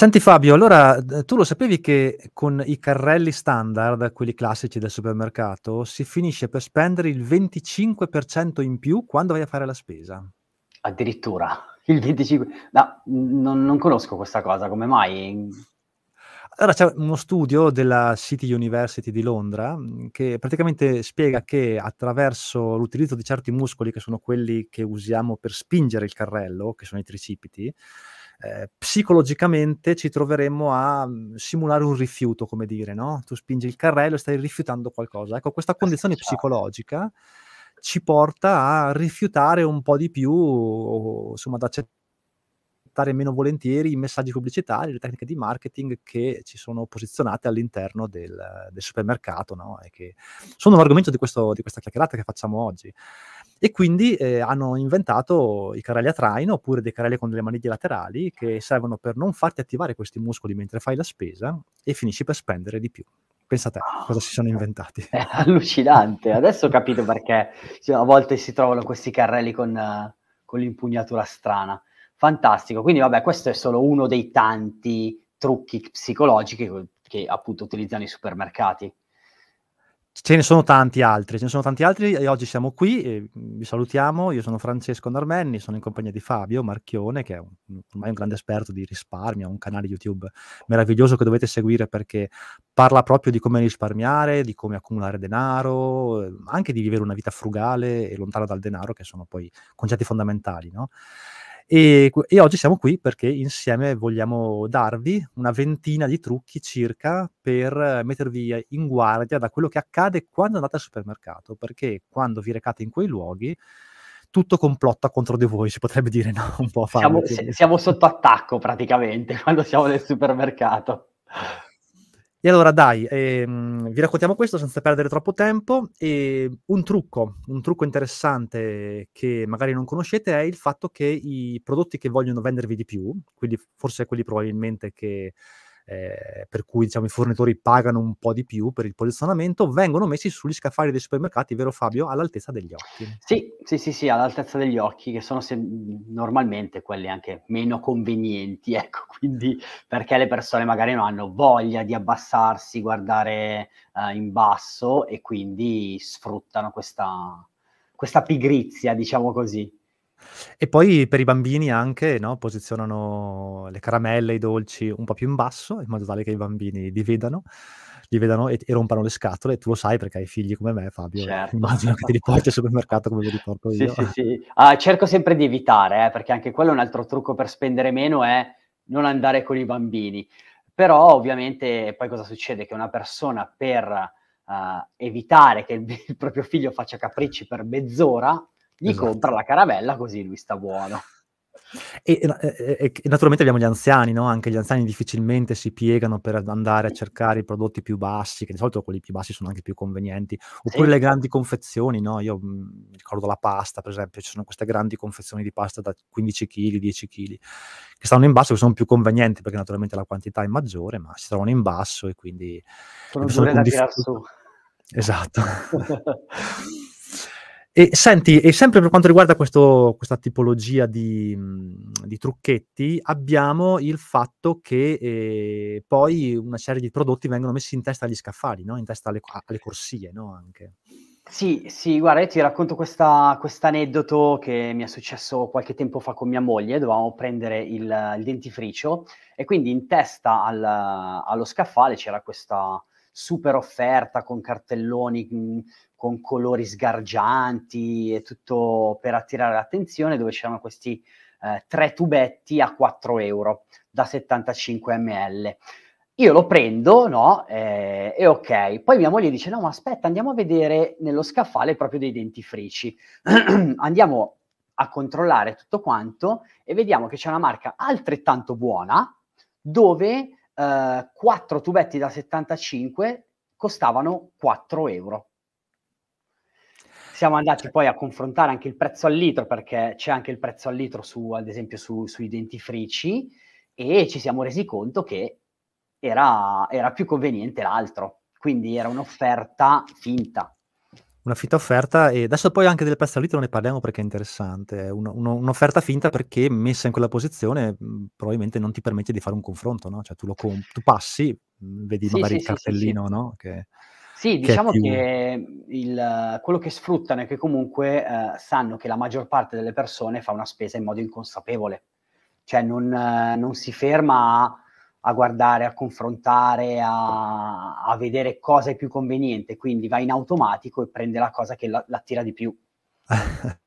Senti Fabio, allora tu lo sapevi che con i carrelli standard, quelli classici del supermercato, si finisce per spendere il 25% in più quando vai a fare la spesa? Addirittura il 25%? No, non, non conosco questa cosa, come mai? Allora c'è uno studio della City University di Londra che praticamente spiega che attraverso l'utilizzo di certi muscoli, che sono quelli che usiamo per spingere il carrello, che sono i tricipiti, eh, psicologicamente ci troveremmo a mhmm, simulare un rifiuto, come dire, no? Tu spingi il carrello e stai rifiutando qualcosa. Ecco, questa condizione psicologica ci porta a rifiutare un po' di più, o, insomma, ad accettare meno volentieri i messaggi pubblicitari, le tecniche di marketing che ci sono posizionate all'interno del, del supermercato, no? E che sono l'argomento di, questo, di questa chiacchierata che facciamo oggi e quindi eh, hanno inventato i carrelli a traino oppure dei carrelli con delle maniglie laterali che servono per non farti attivare questi muscoli mentre fai la spesa e finisci per spendere di più. Pensa a te, cosa si sono inventati. È allucinante, adesso ho capito perché a volte si trovano questi carrelli con, uh, con l'impugnatura strana. Fantastico, quindi vabbè, questo è solo uno dei tanti trucchi psicologici che, che appunto utilizzano i supermercati. Ce ne sono tanti altri, ce ne sono tanti altri e oggi siamo qui e vi salutiamo. Io sono Francesco Narmenni, sono in compagnia di Fabio Marchione, che è un, ormai un grande esperto di risparmio, ha un canale YouTube meraviglioso che dovete seguire perché parla proprio di come risparmiare, di come accumulare denaro, anche di vivere una vita frugale e lontana dal denaro, che sono poi concetti fondamentali, no? E, e, oggi siamo qui perché insieme vogliamo darvi una ventina di trucchi circa per mettervi in guardia da quello che accade quando andate al supermercato, perché quando vi recate in quei luoghi tutto complotta contro di voi, si potrebbe dire, no? Un po' siamo, siamo sotto attacco praticamente quando siamo nel supermercato. E allora dai, ehm, vi raccontiamo questo senza perdere troppo tempo. E un trucco, un trucco interessante che magari non conoscete è il fatto che i prodotti che vogliono vendervi di più, quindi forse quelli probabilmente che eh, per cui diciamo, i fornitori pagano un po' di più per il posizionamento, vengono messi sugli scaffali dei supermercati, vero Fabio? All'altezza degli occhi. Sì, sì, sì, sì all'altezza degli occhi, che sono se- normalmente quelli anche meno convenienti, ecco, quindi perché le persone magari non hanno voglia di abbassarsi, guardare uh, in basso e quindi sfruttano questa, questa pigrizia, diciamo così. E poi per i bambini anche, no, posizionano le caramelle, i dolci un po' più in basso, in modo tale che i bambini li vedano, li vedano e, e rompano le scatole. Tu lo sai perché hai figli come me, Fabio. Certo. Immagino che te li porti al supermercato come ve li porto io. Sì, sì, sì. Ah, cerco sempre di evitare, eh, perché anche quello è un altro trucco per spendere meno, è non andare con i bambini. Però ovviamente poi cosa succede? Che una persona per uh, evitare che il, il proprio figlio faccia capricci per mezz'ora, gli esatto. compra la caramella così lui sta buono. E, e, e, naturalmente abbiamo gli anziani, no? anche gli anziani difficilmente si piegano per andare a cercare i prodotti più bassi, che di solito quelli più bassi sono anche più convenienti, oppure sì. le grandi confezioni, no? io mh, mhmm, ricordo la pasta per esempio, ci sono queste grandi confezioni di pasta da 15 kg, 10 kg, che stanno in basso, che sono più convenienti perché naturalmente la quantità è maggiore, ma si trovano in basso e quindi... Sono dure da tirare su. Esatto. E senti, e sempre per quanto riguarda questo, questa tipologia di, di, trucchetti, abbiamo il fatto che eh, poi una serie di prodotti vengono messi in testa agli scaffali, no? in testa alle, alle corsie no? anche. Sì, sì, guarda, io ti racconto questo aneddoto che mi è successo qualche tempo fa con mia moglie, dovevamo prendere il, il dentifricio e quindi in testa al, allo scaffale c'era questa super offerta con cartelloni con colori sgargianti e tutto per attirare l'attenzione, dove c'erano questi eh, tre tubetti a 4 euro da 75 ml. Io lo prendo, no? Eh, e ok. Poi mia moglie dice: No, ma aspetta, andiamo a vedere nello scaffale proprio dei dentifrici. andiamo a controllare tutto quanto e vediamo che c'è una marca altrettanto buona dove eh, 4 tubetti da 75 costavano 4 euro siamo andati poi a confrontare anche il prezzo al litro, perché c'è anche il prezzo al litro su, ad esempio, su, sui dentifrici, e ci siamo resi conto che era, era più conveniente l'altro. Quindi era un'offerta finta. Una finta offerta e adesso poi anche del prezzo al litro ne parliamo perché è interessante. È un uno un'offerta finta perché messa in quella posizione, probabilmente non ti permette di fare un confronto, no, cioè tu lo com tu passi, vedi Sì, magari sì, il sì, sì, cartellino, no, che Sì, che diciamo che, mhmm, il quello che sfruttano è che comunque, ehm, sanno che la maggior parte delle persone fa una spesa in modo inconsapevole. Cioè non non si ferma a a guardare, a confrontare, a a vedere cosa è più conveniente, quindi va in automatico e prende la cosa che la l'attira di più.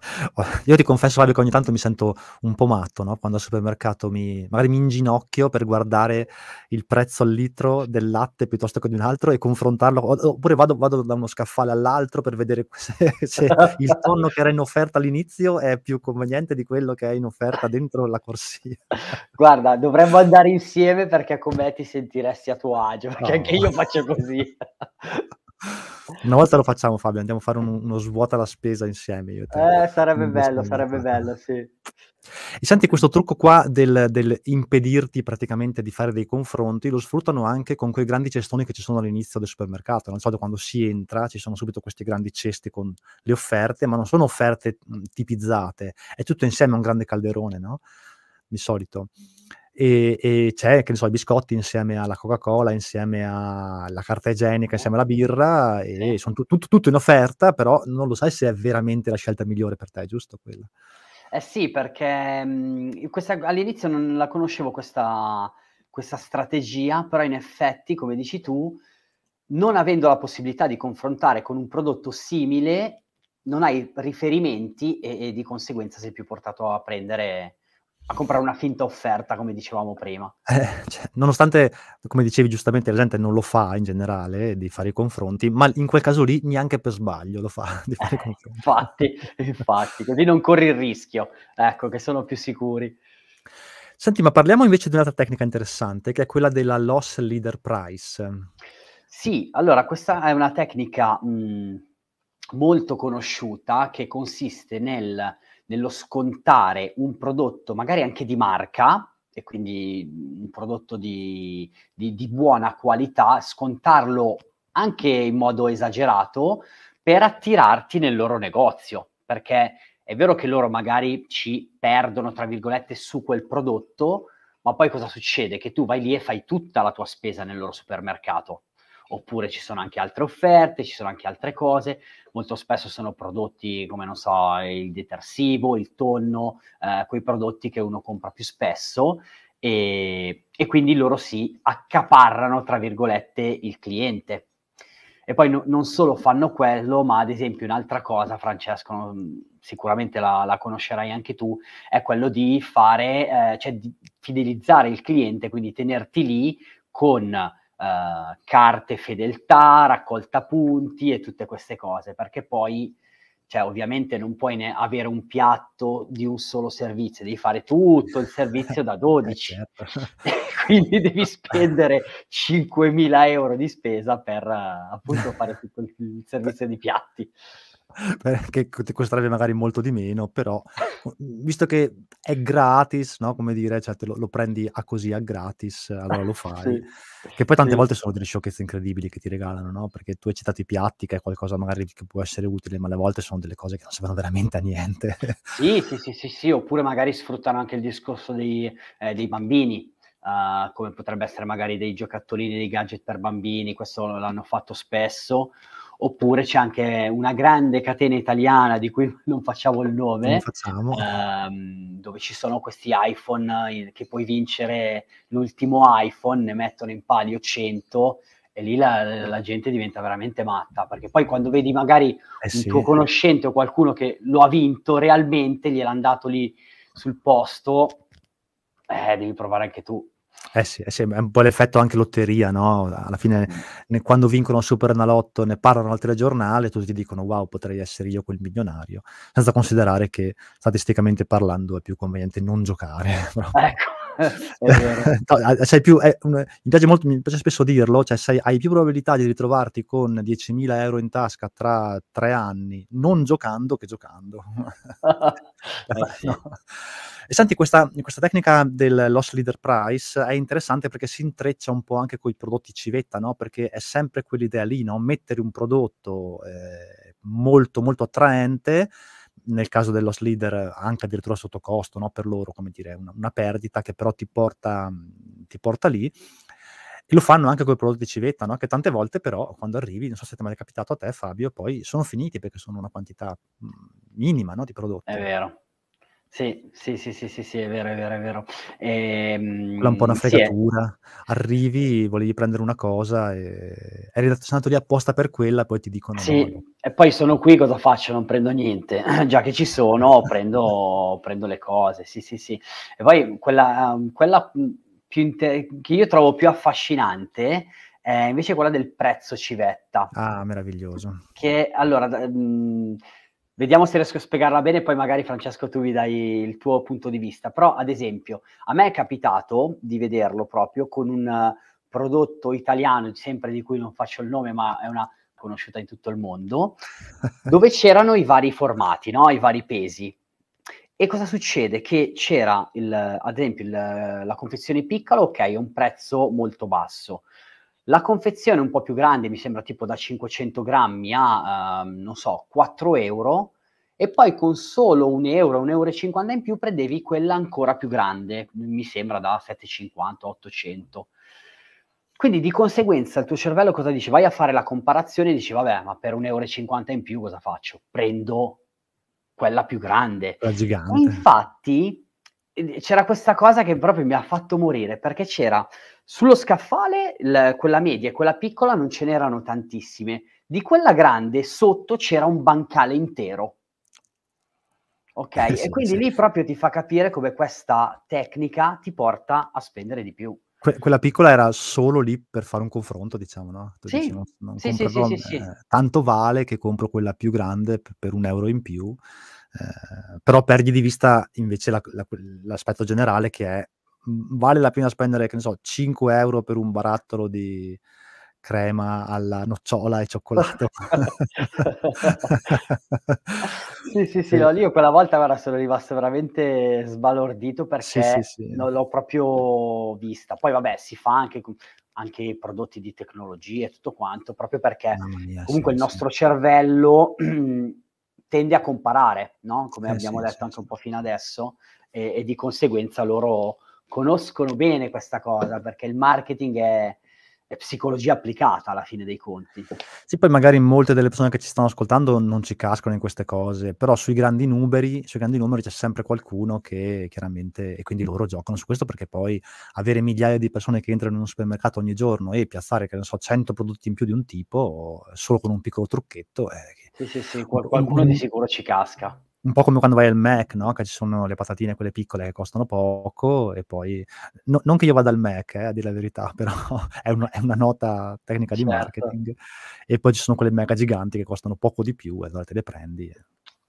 Io ti confesso Fabio che ogni tanto mi sento un po' matto, no, quando al supermercato mi magari mi inginocchio per guardare il prezzo al litro del latte piuttosto che di un altro e confrontarlo o oppure vado vado da uno scaffale all'altro per vedere se se il tonno che era in offerta all'inizio è più conveniente di quello che è in offerta dentro la corsia. Guarda, dovremmo andare insieme perché con me ti sentiresti a tuo agio, perché anche No. io faccio così. Una volta lo facciamo Fabio, andiamo a fare un uno svuota la spesa insieme io Eh, sarebbe bello, sarebbe bello, sì. E senti questo trucco qua del del impedirti praticamente di fare dei confronti, lo sfruttano anche con quei grandi cestoni che ci sono all'inizio del supermercato, no, di solito quando si entra ci sono subito questi grandi cesti con le offerte, ma non sono offerte, tipizzate, è tutto insieme a un grande calderone, no, di solito. E e c'è, che ne so, i biscotti insieme alla Coca-Cola, insieme alla carta igienica, insieme alla birra e son tu tut tutto in offerta, però non lo sai se è veramente la scelta migliore per te, giusto quella? Eh sì, perché, mhmm, questa all'inizio non la conoscevo questa questa strategia, però in effetti, come dici tu, non avendo la possibilità di confrontare con un prodotto simile, non hai riferimenti e e di conseguenza sei più portato a prendere a comprare una finta offerta, come dicevamo prima. Eh, cioè, nonostante, come dicevi giustamente, la gente non lo fa in generale di fare i confronti, ma in quel caso lì neanche per sbaglio lo fa di fare i Eh, confronti. infatti, infatti, così non corri il rischio, ecco, che sono più sicuri. Senti, ma parliamo invece di un'altra tecnica interessante, che è quella della loss leader price. Sì, allora questa è una tecnica, mhmm, molto conosciuta che consiste nel nello scontare un prodotto magari anche di marca e quindi, un prodotto di di di buona qualità, scontarlo anche in modo esagerato per attirarti nel loro negozio. Perché è vero che loro magari ci "perdono" tra virgolette su quel prodotto, ma poi cosa succede? Che tu vai lì e fai tutta la tua spesa nel loro supermercato. Oppure ci sono anche altre offerte, ci sono anche altre cose. Molto spesso sono prodotti come, non so, il detersivo, il tonno, ehm, quei prodotti che uno compra più spesso, ehm, e quindi loro si "accaparrano" tra virgolette il cliente. E poi no non solo fanno quello, ma ad esempio un'altra cosa, Francesco, mhmm, sicuramente la la conoscerai anche tu, è quello di fare ehm, cioè di fidelizzare il cliente, quindi tenerti lì con, ehm, carte fedeltà, raccolta punti e tutte queste cose, perché poi cioè ovviamente non puoi ne avere un piatto di un solo servizio, devi fare tutto il servizio da Eh 12 certo. e quindi devi spendere 5.000 € di spesa per appunto fare tutto il servizio di piatti. Perché c ti costerebbe magari molto di meno, però, visto che è gratis, no, come dire, cioè te lo lo prendi a così a gratis, allora lo fai. Sì, Che poi tante sì. volte sono delle sciocchezze incredibili che ti regalano, no, perché tu hai citato i piatti, che è qualcosa magari che può essere utile, ma alle volte sono delle cose che non servono veramente a niente. Sì, sì, sì, sì, sì, oppure magari sfruttano anche il discorso dei ehm, dei bambini, uhm, come potrebbe essere magari dei giocattolini, dei gadget per bambini, questo l'hanno fatto spesso. Oppure c'è anche una grande catena italiana di cui non facciamo il nome, facciamo. ehm, dove ci sono questi iPhone che puoi vincere l'ultimo iPhone, ne mettono in palio 100 e lì la la gente diventa veramente matta, perché poi quando vedi magari Eh un tuo conoscente o qualcuno che lo ha vinto realmente, gliel'han dato lì sul posto, eh, devi provare anche tu. Eh sì, eh sì, è un po' l'effetto anche lotteria, no, alla fine Mh. ne quando vincono il Superenalotto ne parlano al telegiornale, tutti dicono: "Wow, potrei essere io quel milionario", senza considerare che statisticamente parlando è più conveniente non giocare, proprio. Ecco. Sei più un mi piace molto mi piace spesso dirlo, cioè sei hai più probabilità di ritrovarti con 10.000 € in tasca tra 3 anni, non giocando che giocando. Eh sì. No. E senti questa questa tecnica del loss leader price è interessante perché si intreccia un po' anche coi prodotti civetta, no, perché è sempre quell'idea lì, no, mettere un prodotto, ehm, molto, molto attraente, nel caso del loss leader anche addirittura sotto costo, no, per loro, come dire, una una perdita che però ti porta ti porta lì. E lo fanno anche coi prodotti civetta, no, che tante volte però quando arrivi, non so se t'è mai capitato a te Fabio, poi sono finiti perché sono una quantità, minima, no, di È prodotti. vero. Sì, sì, sì, sì, sì, sì, è vero, è vero, è vero. Quella è un po' una Ehm, sì, è fregatura. Arrivi, volevi prendere una cosa, e eri andato lì apposta per quella, poi ti dicono: "No, Sì, no". e poi sono qui cosa faccio? Non prendo niente. Già che ci sono prendo prendo le cose. Sì, sì, sì. E poi quella quella, mhmm, più inte che io trovo più affascinante è invece quella del prezzo civetta. Ah, meraviglioso. Che allora d mhmm, vediamo se riesco a spiegarla bene, poi magari Francesco tu mi dai il tuo punto di vista. Però, ad esempio, a me è capitato di vederlo proprio con un prodotto italiano, sempre di cui non faccio il nome, ma è una conosciuta in tutto il mondo, dove c'erano i vari formati, no, i vari pesi. E cosa succede? Che c'era il ad esempio il la confezione piccola, okay, un prezzo molto basso. La confezione un po' più grande, mi sembra tipo da 500 grammi a, uhm, non so, 4 € e poi con solo 1 €, 1,50 € in più prendevi quella ancora più grande, mi sembra da 750, 800. Quindi di conseguenza il tuo cervello cosa dice? Vai a fare la comparazione e dici: "Vabbè, ma per 1,50 € in più cosa faccio? Prendo quella più grande". E gigante. infatti, ehm, c'era questa cosa che proprio mi ha fatto morire, perché c'era sullo scaffale il quella media e quella piccola non ce n'erano tantissime. Di quella grande sotto c'era un bancale intero. Eh Okay, e sì, quindi sì. lì proprio ti fa capire come questa tecnica ti porta a spendere di più. Que quella piccola era solo lì per fare un confronto diciamo, no, tu dici: Sì, "Non non sì, sì, sì, sì, sì. ehm, tanto vale che compro quella più grande p per 1 € in più". Ehm, però perdi di vista invece la la l'aspetto generale che è: vale la pena spendere, che ne so, 5 € per un barattolo di crema alla nocciola e cioccolato? Sì, sì, sì, no, io quella volta guarda sono rimasto veramente sbalordito Sì, sì, perché sì. non l'ho proprio vista. Poi vabbè, si fa anche con anche prodotti di tecnologia e tutto quanto, proprio perché mia, sì, comunque il sì. nostro cervello tende a comparare, no, come Eh sì, abbiamo sì, detto anche sì. un po' fino adesso, e e di conseguenza loro conoscono bene questa cosa, perché il marketing è è psicologia applicata alla fine dei conti. Sì, poi magari molte delle persone che ci stanno ascoltando non ci cascano in queste cose, però sui grandi numeri sui grandi numeri c'è sempre qualcuno che chiaramente e quindi loro giocano su questo, perché poi avere migliaia di persone che entrano in uno supermercato ogni giorno e piazzare, che ne so, 100 prodotti in più di un tipo, solo con un piccolo trucchetto, è Sì, sì, sì, un qual un qualcuno di un sicuro ci casca. Un po' come quando vai al Mac, no, che ci sono le patatine quelle piccole che costano poco e poi no non che io vada al Mac eh, a dir la verità, però è una è una nota tecnica di Certo. marketing. E poi ci sono quelle mega giganti che costano poco di più e allora te le prendi e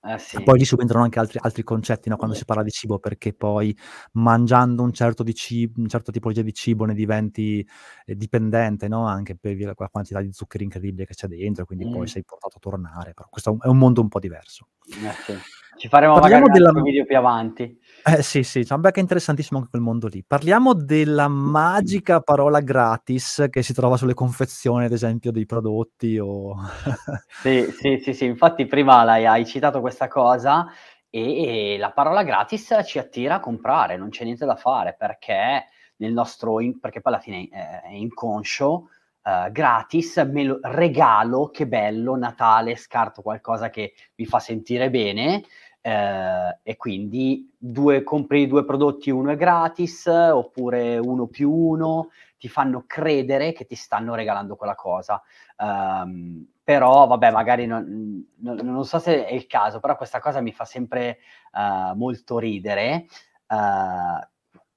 Eh e sì. poi lì subentrano anche altri altri concetti, no, quando si parla di cibo, perché poi mangiando un certo di cib un certo tipologia di cibo ne diventi, ehm, dipendente, no, anche per via quella quantità di zuccheri incredibile che c'è dentro, quindi poi Mh. sei portato a tornare, però questo è un è un mondo un po' diverso. Eh sì. Ci faremo magari Parliamo un della m video più avanti. eh sì, sì, che è interessantissimo anche quel mondo lì. Parliamo della magica parola gratis che si trova sulle confezioni, ad esempio, dei prodotti o Sì, sì, sì, sì, infatti prima l'hai hai citato questa cosa e e la parola gratis ci attira a comprare, non c'è niente da fare, perché nel nostro in perché poi alla fine è è inconscio, uhm, gratis, me lo regalo, che bello, Natale, scarto qualcosa che mi fa sentire bene, ehm, e quindi 2 compri 2 prodotti, 1 è gratis, oppure 1 più 1, ti fanno credere che ti stanno regalando quella cosa. Uhm, però vabbè magari non non non so se è il caso, però questa cosa mi fa sempre, uhm, molto ridere. Uhm,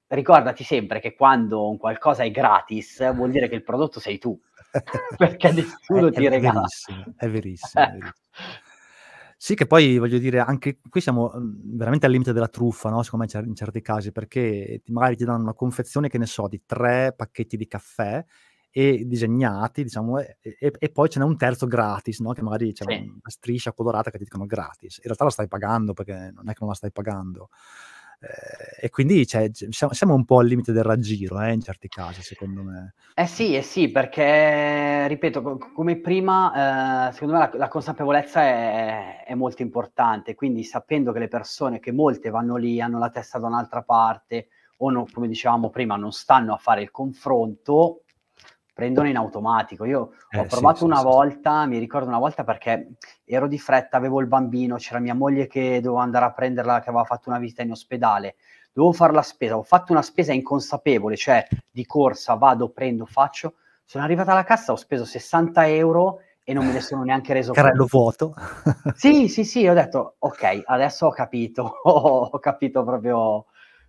ricordati sempre che quando un qualcosa è gratis, vuol dire che il prodotto sei tu, perché nessuno è ti è regala verissimo, è verissimo, è veri Sì, che poi voglio dire, anche qui siamo mhmm, veramente al limite della truffa, no, secondo me in certi casi, perché magari ti danno una confezione, che ne so, di 3 pacchetti di caffè e disegnati, diciamo, e e e poi ce n'è un terzo gratis, no, che magari c'è Sì. una striscia colorata che ti dicono gratis. In realtà la stai pagando, perché non è che non la stai pagando. Ehm, e quindi cioè, siamo un po' al limite del raggiro, eh, in certi casi, secondo me. Eh sì, eh sì, perché ripeto, co c come prima, ehm, secondo me la la consapevolezza è è molto importante, quindi sapendo che le persone che molte vanno lì, hanno la testa da un'altra parte o no come dicevamo prima, non stanno a fare il confronto, prendono in automatico. Io ho Eh, sì, provato sì, una sì, sì. volta, mi ricordo una volta perché ero di fretta, avevo il bambino, c'era mia moglie che dovevo andare a prenderla, che aveva fatto una visita in ospedale, dovevo far la spesa, ho fatto una spesa inconsapevole, cioè di corsa, vado, prendo, faccio. Sono arrivata alla cassa, ho speso 60 € e non me ne sono neanche reso Carrello conto. vuoto. Sì, sì, sì, ho detto: "Okay, adesso ho capito, ho capito proprio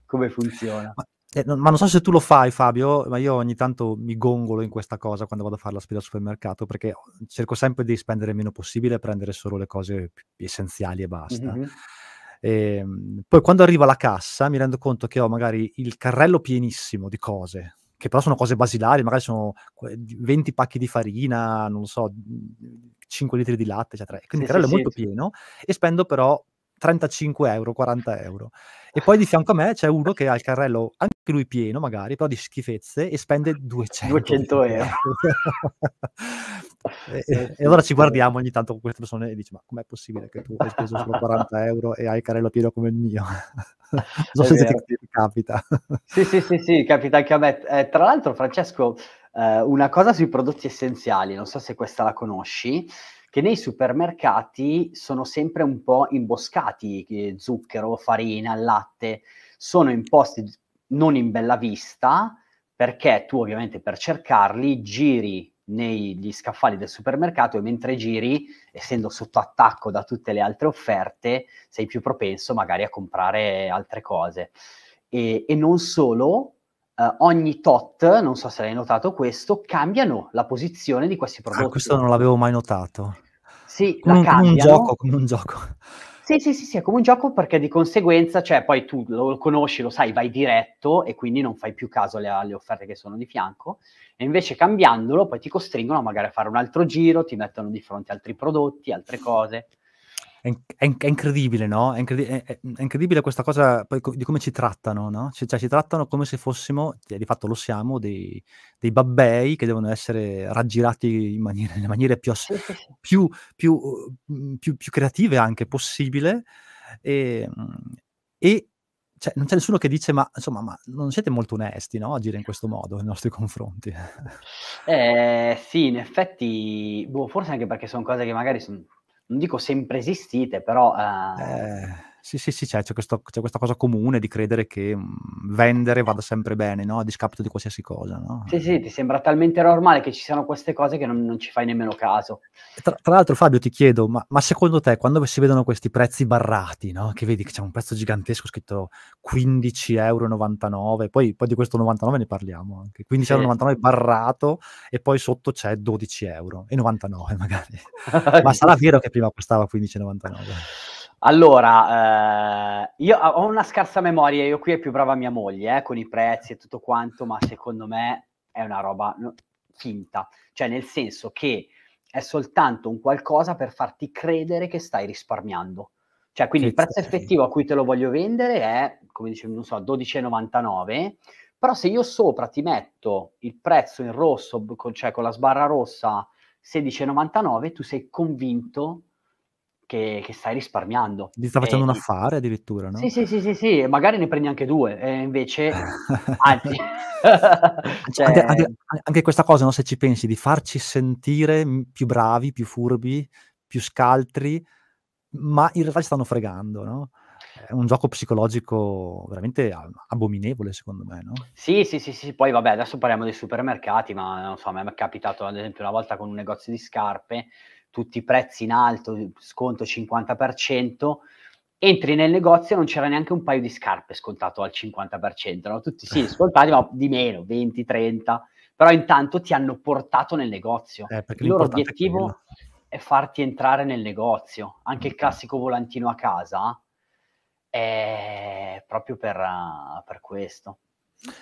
come funziona." Ma eh, non ma non so se tu lo fai Fabio, ma io ogni tanto mi gongolo in questa cosa quando vado a far la spesa al supermercato, perché cerco sempre di spendere il meno possibile e prendere solo le cose p essenziali e basta. Mh-mh-mh. Ehm, poi quando arrivo alla cassa mi rendo conto che ho magari il carrello pienissimo di cose, che però sono cose basilari, magari sono que d 20 pacchi di farina, non lo so, mhmm, 5 litri di latte, eccetera. E quindi Sì, il sì, carrello è sì, molto sì. pieno e spendo però 35 €, 40 €. E poi di fianco a me c'è uno che ha il carrello anche lui pieno magari, però di schifezze e spende 220 200 €. E Eh e e sì, allora ci guardiamo ogni tanto con queste persone e dici: "Ma com'è possibile che tu hai speso solo 40 € e hai il carrello pieno come il mio?" Non so È se ti ti capita. Sì, sì, sì, sì, capita anche a me. Ehm, tra l'altro Francesco, ehm, una cosa sui prodotti essenziali, non so se questa la conosci, che nei supermercati sono sempre un po' imboscati, zucchero, farina, latte, sono imposti non in bella vista, perché tu ovviamente per cercarli giri negli scaffali del supermercato e mentre giri, essendo sotto attacco da tutte le altre offerte, sei più propenso magari a comprare altre cose. E e non solo, ehm, ogni tot, non so se l'hai notato questo, cambiano la posizione di questi Ah, questo prodotti. non l'avevo mai notato. Sì, Come la un come un gioco cambiano come un gioco. Sì, sì, sì, sì, è come un gioco perché di conseguenza cioè poi tu lo conosci, lo sai, vai diretto e quindi non fai più caso alle alle offerte che sono di fianco, e invece cambiandolo poi ti costringono magari a fare un altro giro, ti mettono di fronte altri prodotti, altre cose. È inc è inc è incredibile, no, è incredi è è incredibile questa cosa co di come ci trattano, no, c cioè ci trattano come se fossimo, e di fatto lo siamo, dei dei babbei che devono essere raggirati in maniere nelle maniere più ass più più, mhmm, più più creative anche possibile, ehm, e cioè non c'è nessuno che dice: "Ma insomma, ma non siete molto onesti, no, agire in questo modo nei nostri confronti." Eh, sì, in effetti, boh, forse anche perché son cose che magari son non dico sempre esistite, però, ehm Eh, sì, sì, sì, c'è c'è questo c'è questa cosa comune di credere che, mhmm, vendere vada sempre bene, no, a discapito di qualsiasi cosa, no, Sì, sì, ti sembra talmente normale che ci siano queste cose che non non ci fai nemmeno caso. Tra tra l'altro Fabio ti chiedo, ma ma secondo te quando si vedono questi prezzi barrati, no, che vedi che c'è un prezzo gigantesco scritto 15,99 €, poi poi di questo 99 ne parliamo anche, quindici euro e Sì. novantanove barrato e poi sotto c'è 12 € e 99 magari. Ma sarà vero che prima costava 15,99? Allora, ehm, io ho una scarsa memoria, io qui è più brava mia moglie, eh, con i prezzi e tutto quanto, ma secondo me è una roba no finta. Cioè nel senso che è soltanto un qualcosa per farti credere che stai risparmiando. Cioè quindi il prezzo effettivo a cui te lo voglio vendere è, come dicevi, non so, 12,99, però se io sopra ti metto il prezzo in rosso, con cioè con la sbarra rossa 16,99, tu sei convinto che che stai risparmiando. Ti sta facendo un E affare addirittura, sì, no? sì, sì, sì, sì, e magari ne prendi anche 2 e invece anzi, Anc anche anche cioè anche questa cosa, no, se ci pensi, di farci sentire, più bravi, più furbi, più scaltri, ma in realtà ci stanno fregando, no, è un gioco psicologico veramente abominevole secondo me, no? Sì, sì, sì, sì, poi vabbè adesso parliamo dei supermercati, ma non so, a me m'è capitato ad esempio una volta con un negozio di scarpe, tutti i prezzi in alto, sconto 50%, entri nel negozio e non c'era neanche un paio di scarpe scontato al 50%, no, tutti sì, scontati, ma di meno, 20, 30, però intanto ti hanno portato nel negozio. Eh, Il loro l'importante è obiettivo e farti entrare nel negozio. Anche il classico volantino a casa è proprio per, per questo.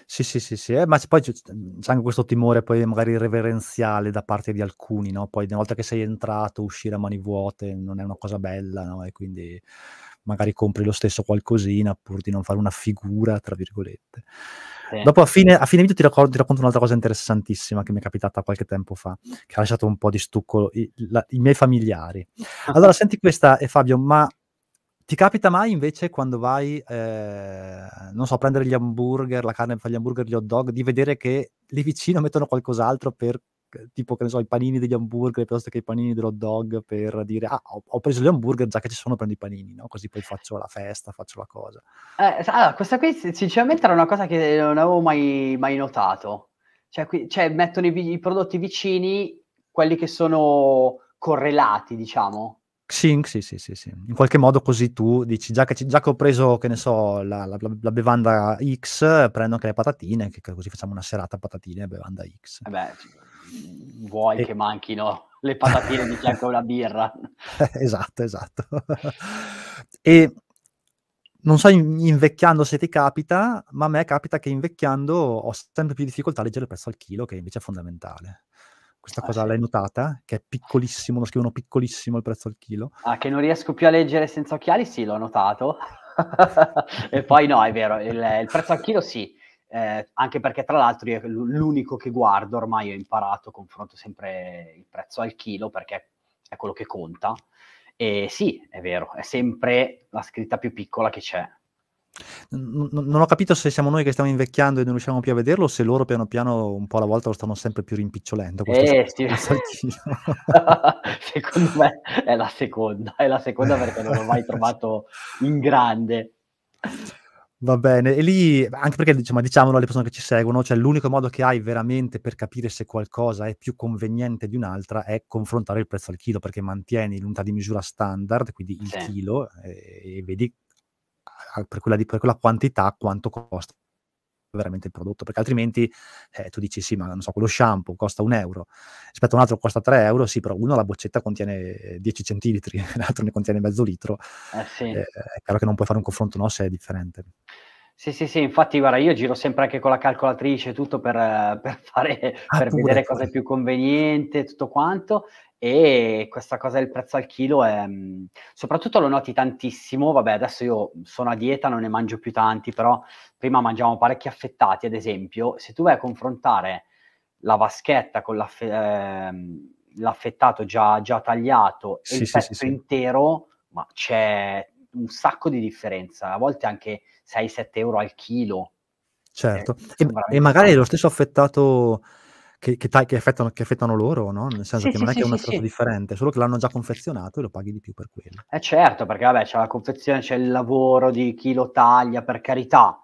Sì, sì, sì, sì, eh, ma poi c'è c'è anche questo timore poi magari reverenziale da parte di alcuni, no, poi una volta che sei entrato, uscire a mani vuote non è una cosa bella, no, e quindi magari compri lo stesso qualcosina pur di non fare una "figura" tra virgolette. Sì. Dopo a fine a fine video ti racco ti racconto un'altra cosa interessantissima che mi è capitata qualche tempo fa, che ha lasciato un po' di stucco i la i miei familiari. Allora senti questa, ehm, Fabio, ma ti capita mai invece quando vai, ehm, non so, a prendere gli hamburger, la carne per gli hamburger, gli hot dog, di vedere che lì vicino mettono qualcos'altro per tipo, che ne so, i panini degli hamburger piuttosto che i panini dell'hot dog per dire: "Ah, ho ho preso gli hamburger, già che ci sono prendo i panini", no, così poi faccio la festa, faccio la cosa. Eh, allora questa qui si sinceramente era una cosa che non avevo mai mai notato. Cioè qui cioè mettono i i prodotti vicini, quelli che sono correlati, diciamo? Sì, sì, sì, sì, sì. In qualche modo così tu dici: "Già che ci già che ho preso, che ne so, la la la bevanda X, prendo anche le patatine, che che così facciamo una serata patatine e bevanda X". Eh beh, vuoi E che manchino le patatine di fianco a una birra? Esatto, esatto. E non so in invecchiando se ti capita, ma a me capita che invecchiando ho sempre più difficoltà a leggere il prezzo al chilo, che invece è fondamentale. Questa Ah, cosa sì. l'hai notata? Che è piccolissimo, lo scrivono piccolissimo il prezzo al chilo? Ah, che non riesco più a leggere senza occhiali? Sì, l'ho notato. E poi no, è vero, il il prezzo al chilo sì, ehm, anche perché tra l'altro io è l'unico che guardo ormai ho imparato, confronto sempre il prezzo al chilo perché è quello che conta. E sì, è vero, è sempre la scritta più piccola che c'è. N non ho capito se siamo noi che stiamo invecchiando e non riusciamo più a vederlo, o se loro piano piano, un po' alla volta, lo stanno sempre più rimpicciolendo Eh, sì. Secondo me è la seconda, è la seconda perché non l'ho mai trovato in grande. Va bene, e lì anche perché dicia ma diciamolo alle persone che ci seguono, cioè l'unico modo che hai veramente per capire se qualcosa è più conveniente di un'altra è confrontare il prezzo al chilo, perché mantieni l'unità di misura standard, quindi il Sì. chilo, e e vedi per quella di per quella quantità quanto costa veramente il prodotto, perché altrimenti, eh, tu dici: "Sì, ma non so, quello shampoo costa 1 € rispetto a un altro costa 3 €, sì, però uno la boccetta contiene 10 centilitri, l'altro ne contiene mezzo litro". Eh, sì. è chiaro che non puoi fare un confronto, no, se è differente. Sì, sì, sì, infatti guarda io giro sempre anche con la calcolatrice tutto per per fare Ah, per pure, vedere cosa è più conveniente tutto quanto, e questa cosa del prezzo al chilo è mhmm, soprattutto lo noti tantissimo. Vabbè adesso io sono a dieta, non ne mangio più tanti, però prima mangiavamo parecchi affettati ad esempio, se tu vai a confrontare la vaschetta con l'affe ehm, l'affettato già già tagliato e Sì, il sì, pezzo sì. intero, ma c'è un sacco di differenza, a volte anche 6, 7 € al chilo. Eh, Certo. E m e veramente magari è lo stesso affettato che che che affettano che affettano loro, no, nel senso Sì, che sì, non è sì, che è un sì, affettato sì. differente, solo che l'hanno già confezionato e lo paghi di più per quello. Eh certo, perché vabbè c'è la confezione, c'è il lavoro di chi lo taglia, per carità.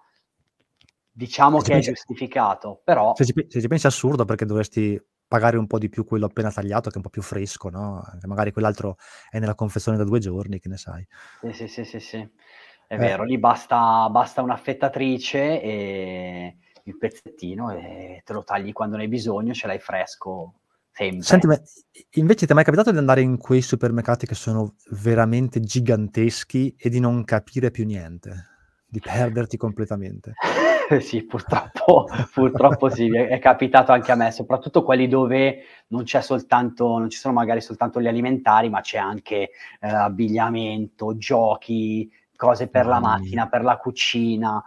Diciamo Se che è pensi giustificato, però se ci pe se ci pensi è assurdo perché dovresti pagare un po' di più quello appena tagliato che è un po' più fresco, no, magari quell'altro è nella confezione da 2 giorni, che ne sai. Sì, sì, sì, sì, sì, è Eh. vero. Lì basta basta un'affettatrice e il pezzettino e te lo tagli quando ne hai bisogno, ce l'hai fresco Senti, sempre. ma i invece ti è mai capitato di andare in quei supermercati che sono veramente giganteschi e di non capire più niente? Di perderti completamente? Sì, purtroppo purtroppo sì, è capitato anche a me, soprattutto quelli dove non c'è soltanto non ci sono magari soltanto gli alimentari, ma c'è anche, ehm, abbigliamento, giochi, cose per la macchina, per la cucina,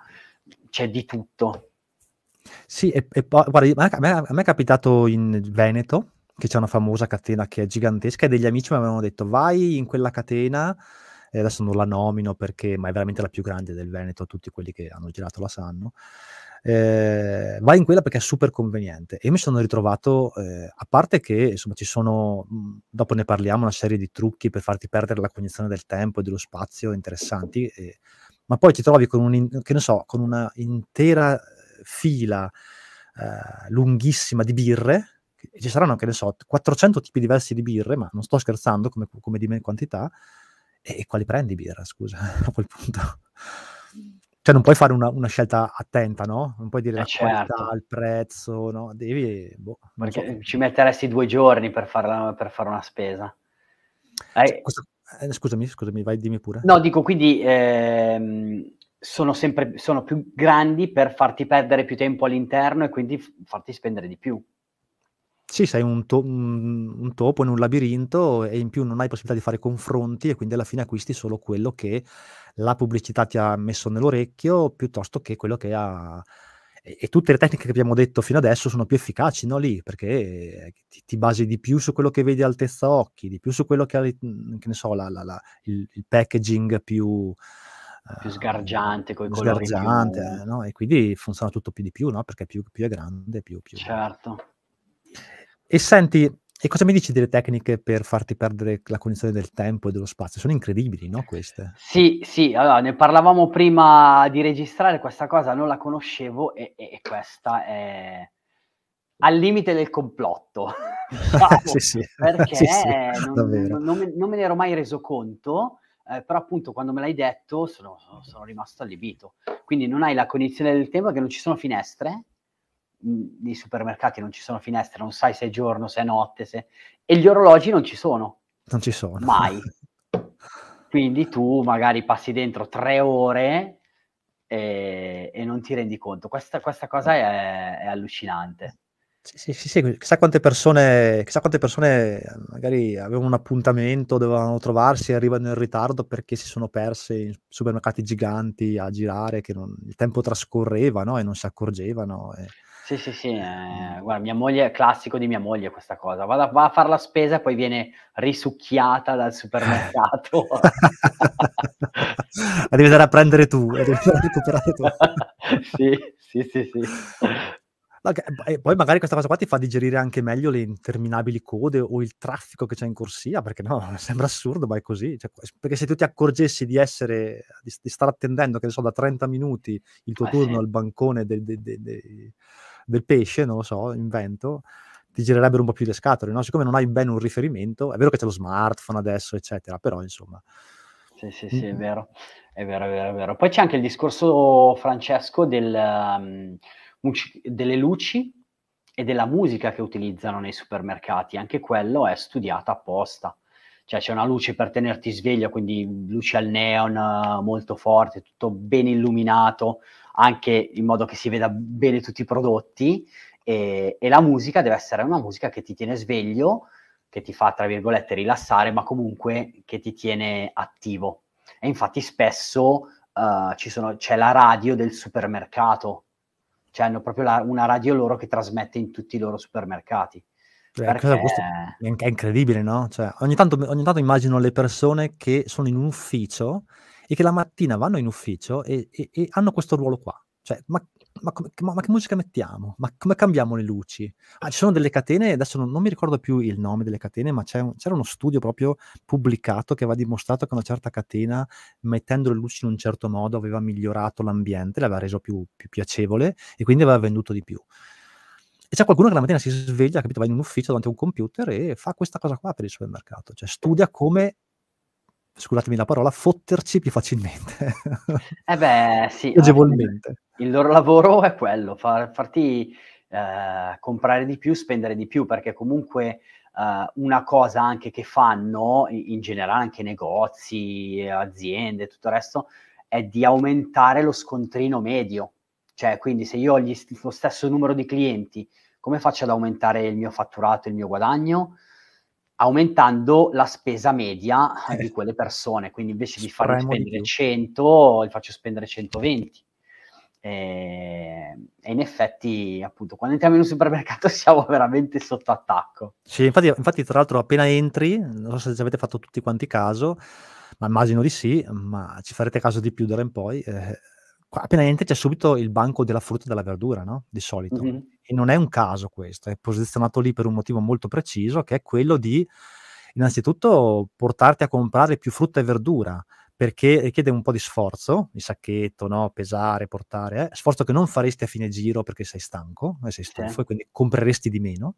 c'è di tutto. Sì, e e po guarda, a me a me è capitato in Veneto, che c'è una famosa catena che è gigantesca e degli amici m'avevano detto: "Vai in quella catena", e adesso non la nomino perché ma è veramente la più grande del Veneto, tutti quelli che hanno girato la sanno. Ehm, "Vai in quella perché è super conveniente". E mi sono ritrovato, ehm, a parte che insomma ci sono, mhmm, dopo ne parliamo, una serie di trucchi per farti perdere la cognizione del tempo e dello spazio interessanti, e ma poi ti trovi con un che ne so, con una intera, ehm, fila, ehm, lunghissima di birre, ci saranno, che ne so, t 400 tipi diversi di birre, ma non sto scherzando come come di me quantità, e e quali prendi birra scusa a quel punto? Cioè non puoi fare una una scelta attenta, no, non puoi dire Eh la qualità, certo. il prezzo, no, devi boh, non so Perché ci metteresti 2 giorni per farla per fare una spesa. Cioè, eh, questo, eh, scusami, scusami, vai, dimmi pure. No, dico quindi ehm, sono sempre sono più grandi per farti perdere più tempo all'interno e quindi farti spendere di più. Sì, sei un, to- un, un topo in un labirinto e in più non hai possibilità di fare confronti e quindi alla fine acquisti solo quello che la pubblicità ti ha messo nell'orecchio piuttosto che quello che ha e, tutte le tecniche che abbiamo detto fino adesso sono più efficaci, no? Lì, perché ti, ti, basi di più su quello che vedi a altezza occhi, di più su quello che ha, che ne so, la, la, la, il, il, packaging più... Più sgargiante, con i colori sgargiante, più... eh, no? E quindi funziona tutto più di più, no? Perché più, più è grande, più... più... Certo. E senti, e cosa mi dici delle tecniche per farti perdere la cognizione del tempo e dello spazio? Sono incredibili, no, queste? Sì, sì, allora ne parlavamo prima di registrare, questa cosa non la conoscevo e, e questa è al limite del complotto. diciamo, sì, sì. Perché sì, sì, non, non, non, me, non, me, ne ero mai reso conto, eh, però appunto quando me l'hai detto sono, sono rimasto allibito. Quindi non hai la cognizione del tempo che non ci sono finestre, nei supermercati non ci sono finestre, non sai se è giorno, se è notte, se... e gli orologi non ci sono. Non ci sono. Mai. Quindi tu magari passi dentro tre ore e, e non ti rendi conto. Questa, questa cosa è, è allucinante. Sì, sì, sì, chissà quante persone, chissà quante persone magari avevano un appuntamento, dovevano trovarsi e arrivano in ritardo perché si sono perse in supermercati giganti a girare, che non, il tempo trascorreva no? e non si accorgevano. E... Sì, sì, sì, eh, guarda, mia moglie, è classico di mia moglie questa cosa, va, a, va a fare la spesa e poi viene risucchiata dal supermercato. la devi andare a prendere tu, la devi andare a recuperare tu. sì, sì, sì, sì. E poi magari questa cosa qua ti fa digerire anche meglio le interminabili code o il traffico che c'è in corsia, perché no, sembra assurdo, ma è così. Cioè, perché se tu ti accorgessi di essere, di, di stare attendendo, che ne so, da 30 minuti il tuo ah, turno sì. al bancone del, del, del, del pesce, non lo so, invento, ti girerebbero un po' più le scatole, no? Siccome non hai bene un riferimento, è vero che c'è lo smartphone adesso, eccetera, però insomma... Sì, sì, sì, è vero, è vero, è vero, è vero. Poi c'è anche il discorso, Francesco, del, um, delle luci e della musica che utilizzano nei supermercati. Anche quello è studiato apposta. Cioè c'è una luce per tenerti sveglio, quindi luce al neon molto forte, tutto ben illuminato, anche in modo che si veda bene tutti i prodotti e, e, la musica deve essere una musica che ti tiene sveglio, che ti fa, tra virgolette, rilassare, ma comunque che ti tiene attivo. E infatti spesso uh, sono, c'è la radio del supermercato, cioè hanno proprio la, una radio loro che trasmette in tutti i loro supermercati. Cioè, perché... È incredibile, no? Cioè, ogni, tanto, ogni tanto immagino le persone che sono in un ufficio e che la mattina vanno in ufficio e, e, e hanno questo ruolo qua. Cioè, ma, ma, ma, ma, che musica mettiamo? Ma come cambiamo le luci? Ah, ci sono delle catene, adesso non, non mi ricordo più il nome delle catene, ma un, c'era uno studio proprio pubblicato che aveva dimostrato che una certa catena, mettendo le luci in un certo modo, aveva migliorato l'ambiente, l'aveva reso più, più piacevole e quindi aveva venduto di più. C'è qualcuno che la mattina si sveglia, capito, va in un ufficio davanti a un computer e fa questa cosa qua per il supermercato, cioè studia come scusatemi la parola, fotterci più facilmente. Eh beh, sì. Agevolmente. Il loro lavoro è quello, far, farti eh, comprare di più, spendere di più, perché comunque eh, una cosa anche che fanno, in, in generale anche negozi, aziende, tutto il resto, è di aumentare lo scontrino medio. Cioè, quindi se io ho gli, lo stesso numero di clienti, come faccio ad aumentare il mio fatturato, il mio guadagno? aumentando la spesa media eh. di quelle persone, quindi invece di farli spendere di 100, li faccio spendere 120. E, e, in effetti, appunto, quando entriamo in un supermercato siamo veramente sotto attacco. Sì, infatti, infatti, tra l'altro, appena entri, non so se ci avete fatto tutti quanti caso, ma immagino di sì, ma ci farete caso di più d'ora in poi. Eh, appena entri c'è subito il banco della frutta e della verdura, no? Di solito. Mm-hmm. E non è un caso questo, è posizionato lì per un motivo molto preciso, che è quello di, innanzitutto, portarti a comprare più frutta e verdura, perché richiede un po' di sforzo, il sacchetto, no? pesare, portare, eh? sforzo che non faresti a fine giro perché sei stanco, eh, sei stufo sì. e quindi compreresti di meno.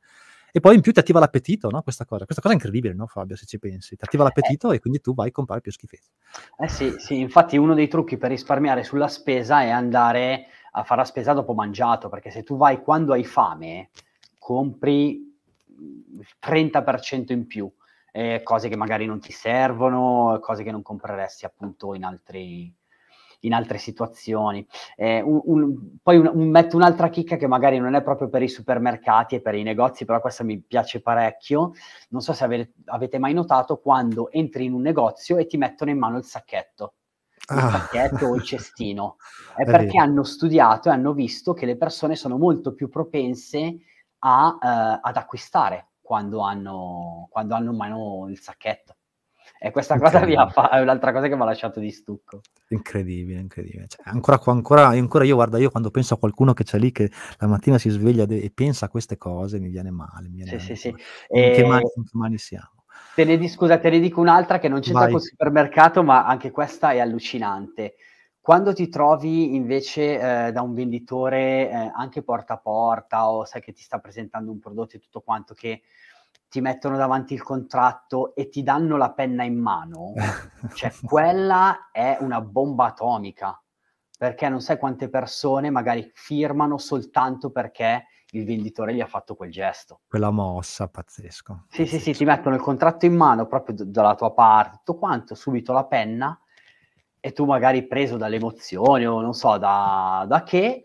E poi in più ti attiva l'appetito, no? Questa cosa. Questa cosa è incredibile, no, Fabio, se ci pensi. Ti attiva l'appetito eh. e quindi tu vai a comprare più schifezze. Eh sì, sì, infatti uno dei trucchi per risparmiare sulla spesa è andare a fare la spesa dopo mangiato, perché se tu vai quando hai fame, compri il 30% in più eh, cose che magari non ti servono, cose che non compreresti appunto in altri, in altre situazioni. Eh, un, un, poi un, metto un'altra chicca che magari non è proprio per i supermercati e per i negozi, però questa mi piace parecchio. Non so se avete, avete mai notato quando entri in un negozio e ti mettono in mano il sacchetto. Il ah. sacchetto o il cestino. È, è perché vero. hanno studiato e hanno visto che le persone sono molto più propense a, uh, ad acquistare quando hanno, quando hanno in mano il sacchetto. E questa cosa mi ha fa- è un'altra cosa che mi ha lasciato di stucco. Incredibile, incredibile. Cioè, ancora, ancora, ancora, io, guarda, io quando penso a qualcuno che c'è lì che la mattina si sveglia de- e pensa a queste cose, mi viene male. Mi viene sì, sì, sì. In, che mani, in che mani siamo? Te ne, di, scusa, te ne dico un'altra che non c'entra Vai. col supermercato, ma anche questa è allucinante. Quando ti trovi invece eh, da un venditore eh, anche porta a porta o sai che ti sta presentando un prodotto e tutto quanto che ti mettono davanti il contratto e ti danno la penna in mano, cioè quella è una bomba atomica, perché non sai quante persone magari firmano soltanto perché il venditore gli ha fatto quel gesto. Quella mossa, pazzesco. Sì, sì, sì, ti mettono il contratto in mano proprio d- dalla tua parte, tutto quanto, subito la penna e tu magari preso dalle emozioni o non so da, da che,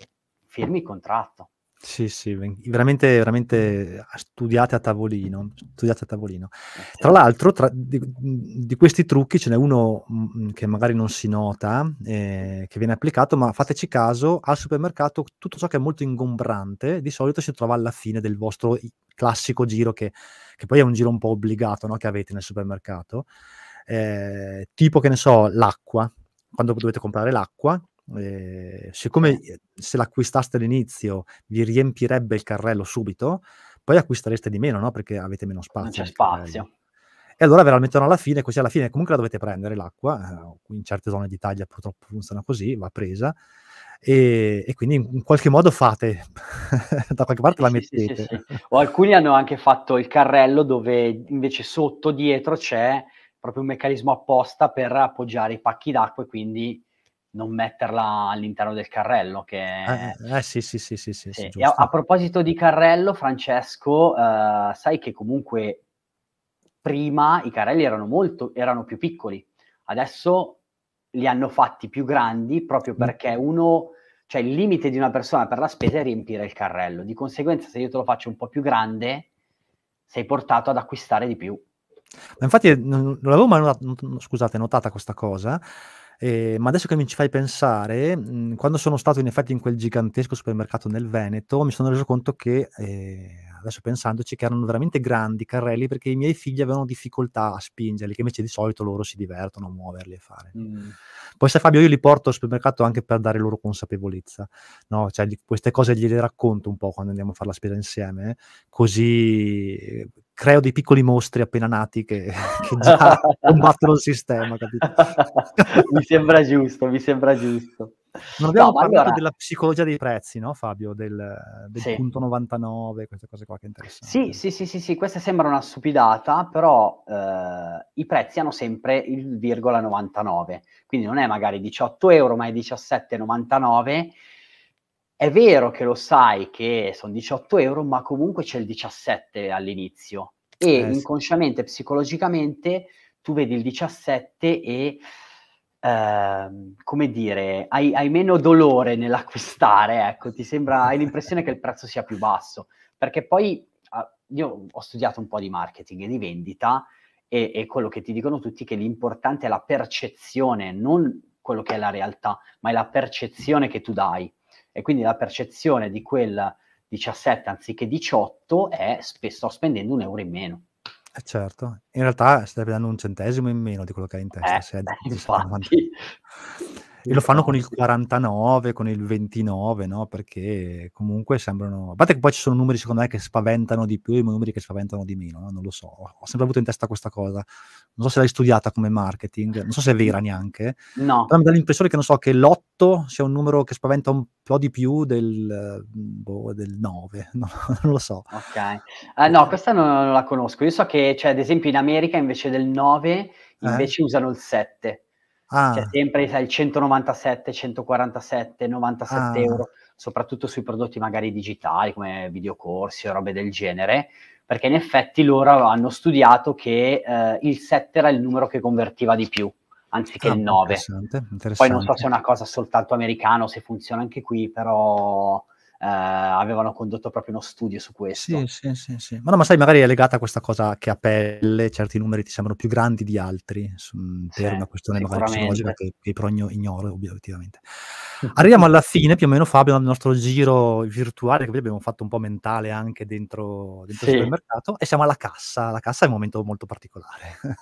firmi il contratto. Sì, sì, veramente, veramente studiate a tavolino, studiate a tavolino. Eh, tra l'altro, tra, di, di, questi trucchi ce n'è uno mh, mm, che magari non si nota, eh, che viene applicato, ma fateci caso, al supermercato tutto ciò che è molto ingombrante di solito si trova alla fine del vostro classico giro, che, che poi è un giro un po' obbligato no, che avete nel supermercato, eh, tipo che ne so, l'acqua, quando dovete comprare l'acqua, eh, siccome se l'acquistaste all'inizio vi riempirebbe il carrello subito, poi acquistereste di meno, no? Perché avete meno spazio. Non c'è spazio. E allora ve la mettono alla fine, così alla fine comunque la dovete prendere l'acqua, eh, in certe zone d'Italia purtroppo funziona così, va presa, e, e quindi in qualche modo fate, da qualche parte la mettete. Sì, sì, o alcuni hanno anche fatto il carrello dove invece sotto, dietro c'è proprio un meccanismo apposta per appoggiare i pacchi d'acqua e quindi non metterla all'interno del carrello. Che... Eh, eh, eh sì, sì, sì, sì, sì, sì a, a, proposito di carrello, Francesco, eh, sai che comunque prima i carrelli erano molto, erano più piccoli, adesso li hanno fatti più grandi proprio mm. perché uno, cioè il limite di una persona per la spesa è riempire il carrello, di conseguenza se io te lo faccio un po' più grande, sei portato ad acquistare di più. Ma infatti non, non l'avevo mai not- scusate, notata questa cosa, eh, ma adesso che mi ci fai pensare, mh, mhmm, quando sono stato in effetti in quel gigantesco supermercato nel Veneto, mi sono reso conto che, eh, adesso pensandoci, che erano veramente grandi carrelli perché i miei figli avevano difficoltà a spingerli, che invece di solito loro si divertono a muoverli e fare. Mm. Poi sai Fabio, io li porto al supermercato anche per dare loro consapevolezza, no? Cioè di, queste cose gliele racconto un po' quando andiamo a fare la spesa insieme, così creo dei piccoli mostri appena nati che, che già combattono il sistema, capito? mi sembra giusto, mi sembra giusto. Non abbiamo no, parlato allora... della psicologia dei prezzi, no Fabio? Del, del sì. punto 99, queste cose qua che interessano. Sì, sì, sì, sì, sì, questa sembra una stupidata, però eh, i prezzi hanno sempre il virgola 99, quindi non è magari 18 euro, ma è 17,99 è vero che lo sai che sono 18 euro, ma comunque c'è il 17 all'inizio. E eh, inconsciamente, sì. psicologicamente, tu vedi il 17 e, eh, come dire, hai, hai, meno dolore nell'acquistare, ecco, ti sembra, hai l'impressione che il prezzo sia più basso, perché poi ah, io ho studiato un po' di marketing e di vendita e, e quello che ti dicono tutti è che l'importante è la percezione, non quello che è la realtà, ma è la percezione che tu dai e quindi la percezione di quel 17 anziché 18 è sto spendendo un euro in meno. Eh certo, in realtà stai dando un centesimo in meno di quello che hai in testa. Eh, se beh, infatti. E lo fanno con il 49, con il 29, no? Perché comunque sembrano... A parte che poi ci sono numeri secondo me che spaventano di più e numeri che spaventano di meno, no? non lo so. Ho sempre avuto in testa questa cosa. Non so se l'hai studiata come marketing, non so se è vera neanche. No. Però mi dà l'impressione che, non so, che l'8 sia un numero che spaventa un po' di più del, boh, del 9, no, non lo so. Ok. Uh, no, questa non, non, la conosco. Io so che, cioè, ad esempio in America invece del 9 invece eh? usano il 7 Ah. C'è sempre sai, il 197, 147, 97 ah. euro, soprattutto sui prodotti magari digitali come videocorsi o robe del genere. perché in effetti loro hanno studiato che eh, il 7 era il numero che convertiva di più, anziché Ah, il 9. interessante, Poi non so interessante. se è una cosa soltanto americana o se funziona anche qui, però avevano condotto proprio uno studio su questo. Sì, sì, sì, sì. Ma no, ma sai, magari è legata a questa cosa che a pelle certi numeri ti sembrano più grandi di altri, su mhmm, Sì, per una questione magari psicologica che che però igno ignoro obiettivamente. Arriviamo alla fine più o meno Fabio, del nostro giro virtuale, che abbiamo fatto un po' mentale anche dentro dentro il Sì. supermercato e siamo alla cassa. La cassa è un momento molto particolare.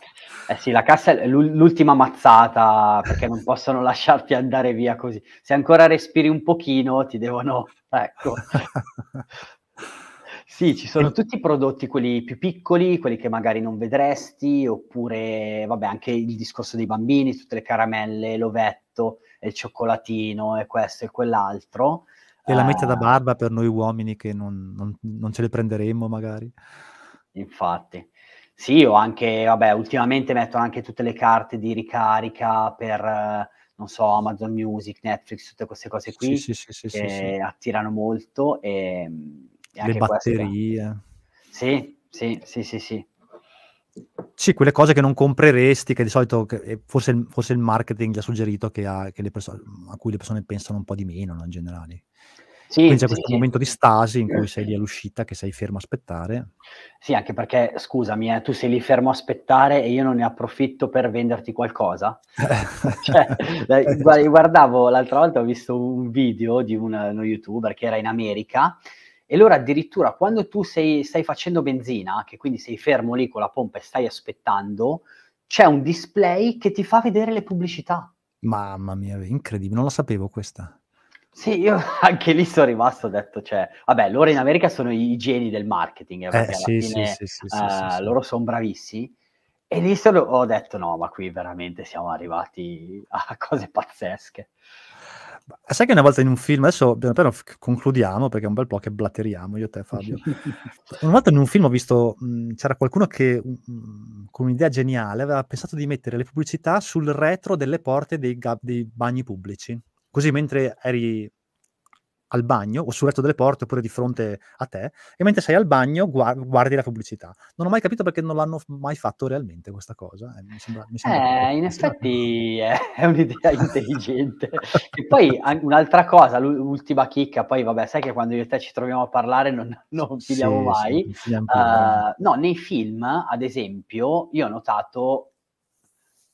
Eh sì, la cassa è l'ul l'ultima mazzata, perché non possono lasciarti andare via così. Se ancora respiri un pochino ti devono ecco. Sì, ci sono tutti i prodotti, quelli più piccoli, quelli che magari non vedresti, oppure vabbè anche il discorso dei bambini, tutte le caramelle, l'ovetto, e il cioccolatino e questo e quell'altro. E la lametta da Ehm barba per noi uomini che non non non ce le prenderemmo magari. Infatti. Sì, o anche vabbè, ultimamente mettono anche tutte le carte di ricarica per, non so, Amazon Music, Netflix, tutte queste cose qui sì, sì, sì, che attirano molto, ehm, e Le batterie. sì, sì, sì, sì, sì. Sì, quelle cose che non compreresti, che di solito che ehm, forse il forse il marketing gli ha suggerito che a che le perso a cui le persone pensano un po' di meno, no, in generale. Quindi Sì, c'è sì, questo sì. momento di stasi in cui sei lì all'uscita, che sei fermo a aspettare. Sì, anche perché scusami, eh, tu sei lì fermo a aspettare e io non ne approfitto per venderti qualcosa? Cioè, guardavo l'altra volta ho visto un video di un uno youtuber che era in America e loro addirittura quando tu sei stai facendo benzina, che quindi sei fermo lì con la pompa e stai aspettando, c'è un display che ti fa vedere le pubblicità. Mamma mia, incredibile, non la sapevo questa. Sì, io anche lì son rimasto, ho detto cioè vabbè, loro in America sono i geni del marketing, eh, Eh, perché alla sì, sì, fine, sì, sì. loro son bravissimi. E lì sono ho detto: "No, ma qui veramente siamo arrivati a cose pazzesche." Sai che una volta in un film adesso piano concludiamo, perché è un bel po' che blatteriamo io e te Fabio. Una volta in un film ho visto mhmm, c'era qualcuno che, mhmm, con un'idea geniale aveva pensato di mettere le pubblicità sul retro delle porte dei dei bagni pubblici. Così mentre eri al bagno o sul retro delle porte, oppure di fronte a te, e mentre sei al bagno gua guardi la pubblicità. Non ho mai capito perché non l'hanno mai fatto realmente questa cosa, e mi sembra mi sembra Eh, in effetti è un'idea intelligente. E poi an un'altra cosa, l'u ultima chicca, poi vabbè sai che quando io e te ci troviamo a parlare non non finiamo Sì, sì, mai. finiam pure. Uhm, no, nei film, ad esempio, io ho notato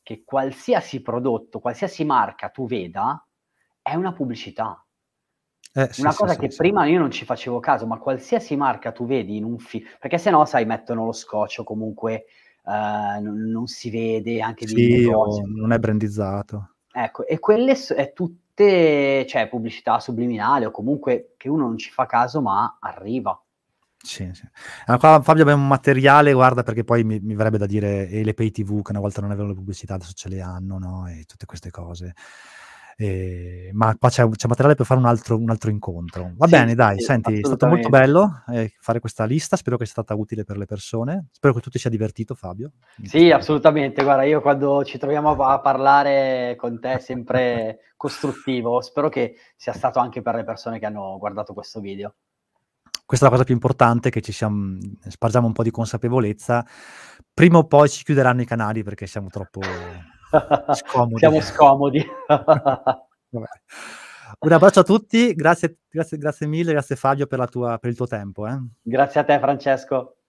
che qualsiasi prodotto, qualsiasi marca tu veda, è una pubblicità. Eh, sì, Una cosa sì, che sì. prima io non ci facevo caso, ma qualsiasi marca tu vedi in un fi perché se no sai mettono lo scotch o comunque, uhm, non non si vede anche dei Sì, o negozi. non è brandizzato. Ecco, e quelle s è tutte cioè pubblicità subliminale o comunque che uno non ci fa caso, ma arriva. Sì, sì. Ah, qua Fabio abbiamo un materiale, guarda, perché poi mi mi verrebbe da dire: "E le pay TV che una volta non avevano le pubblicità, adesso ce le hanno", no, e tutte queste cose. Ehm, ma qua c'è c'è materiale per fare un altro un altro incontro. Va Sì, bene dai, sì, senti, è stato molto bello, ehm, fare questa lista, spero che sia stata utile per le persone. Spero che tu ti sia divertito Fabio, Sì, assolutamente. Guarda, io quando ci troviamo a a parlare con te è sempre costruttivo. Spero che sia stato anche per le persone che hanno guardato questo video. Questa è la cosa più importante, che ci siam spargiamo un po' di consapevolezza. Prima o poi ci chiuderanno i canali perché siamo troppo scomodi. Siamo scomodi. Un abbraccio a tutti, grazie grazie grazie mille, grazie Fabio per la tua per il tuo tempo, eh. Grazie a te Francesco.